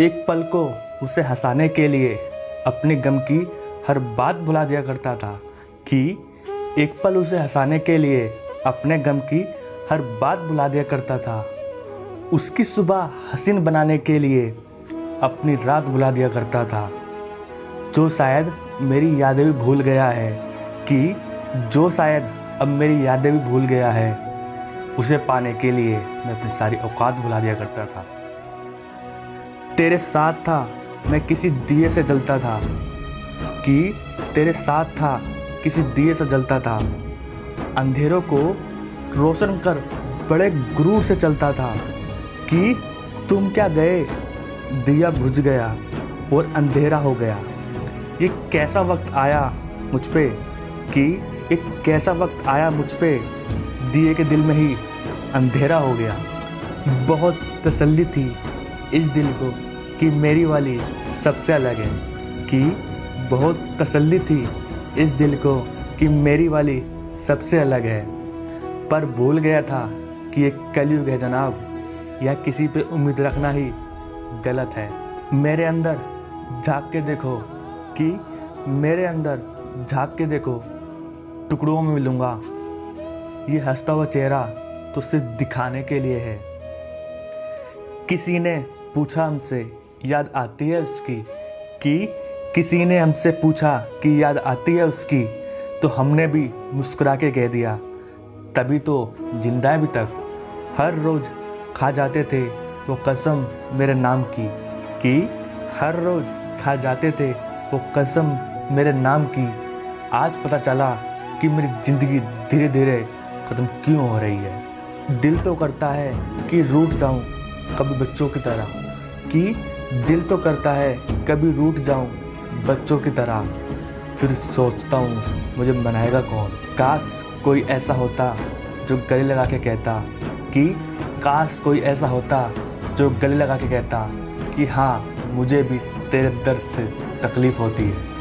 एक पल को उसे हंसाने के लिए अपने गम की हर बात भुला दिया करता था कि एक पल उसे हंसाने के लिए अपने गम की हर बात भुला दिया करता था। उसकी सुबह हसीन बनाने के लिए अपनी रात भुला दिया करता था। जो शायद मेरी यादें भी भूल गया है कि जो शायद अब मेरी यादें भी भूल गया है, उसे पाने के लिए मैं अपनी सारी औकात भुला दिया करता था। तेरे साथ था, मैं किसी दिए से जलता था। कि तेरे साथ था, किसी दिए से जलता था। अंधेरों को रोशन कर बड़े गुरूर से चलता था। कि तुम क्या गए? दिया बुझ गया और अंधेरा हो गया। ये कैसा वक्त आया मुझ पे? कि एक कैसा वक्त आया मुझ पे? दिए के दिल में ही अंधेरा हो गया। बहुत तसल्ली थी इस दिल को। कि मेरी वाली सबसे अलग है, कि बहुत तसल्ली थी इस दिल को कि मेरी वाली सबसे अलग है। पर भूल गया था कि एक कलयुग है जनाब, या किसी पे उम्मीद रखना ही गलत है। मेरे अंदर झाँक के देखो कि मेरे अंदर झाँक के देखो, टुकड़ों में मिलूँगा। ये हंसता हुआ चेहरा तो सिर्फ़ दिखाने के लिए है। किसी ने पूछा हमसे याद आती है उसकी कि किसी ने हमसे पूछा कि याद आती है उसकी तो हमने भी मुस्कुरा के कह दिया। तभी तो ज़िंदा अभी तक। हर रोज़ खा जाते थे वो कसम मेरे नाम की, कि हर रोज़ खा जाते थे वो कसम मेरे नाम की। आज पता चला कि मेरी ज़िंदगी धीरे धीरे ख़त्म क्यों हो रही है। दिल तो करता है कि रूठ जाऊँ कभी बच्चों की तरह, कि दिल तो करता है, कभी रूठ जाऊँ बच्चों की तरह। फिर सोचता हूँ, मुझे मनाएगा कौन? काश कोई ऐसा होता जो गले लगा के कहता कि, काश कोई ऐसा होता जो गले लगा के कहता कि हाँ मुझे भी तेरे दर्द से तकलीफ़ होती। है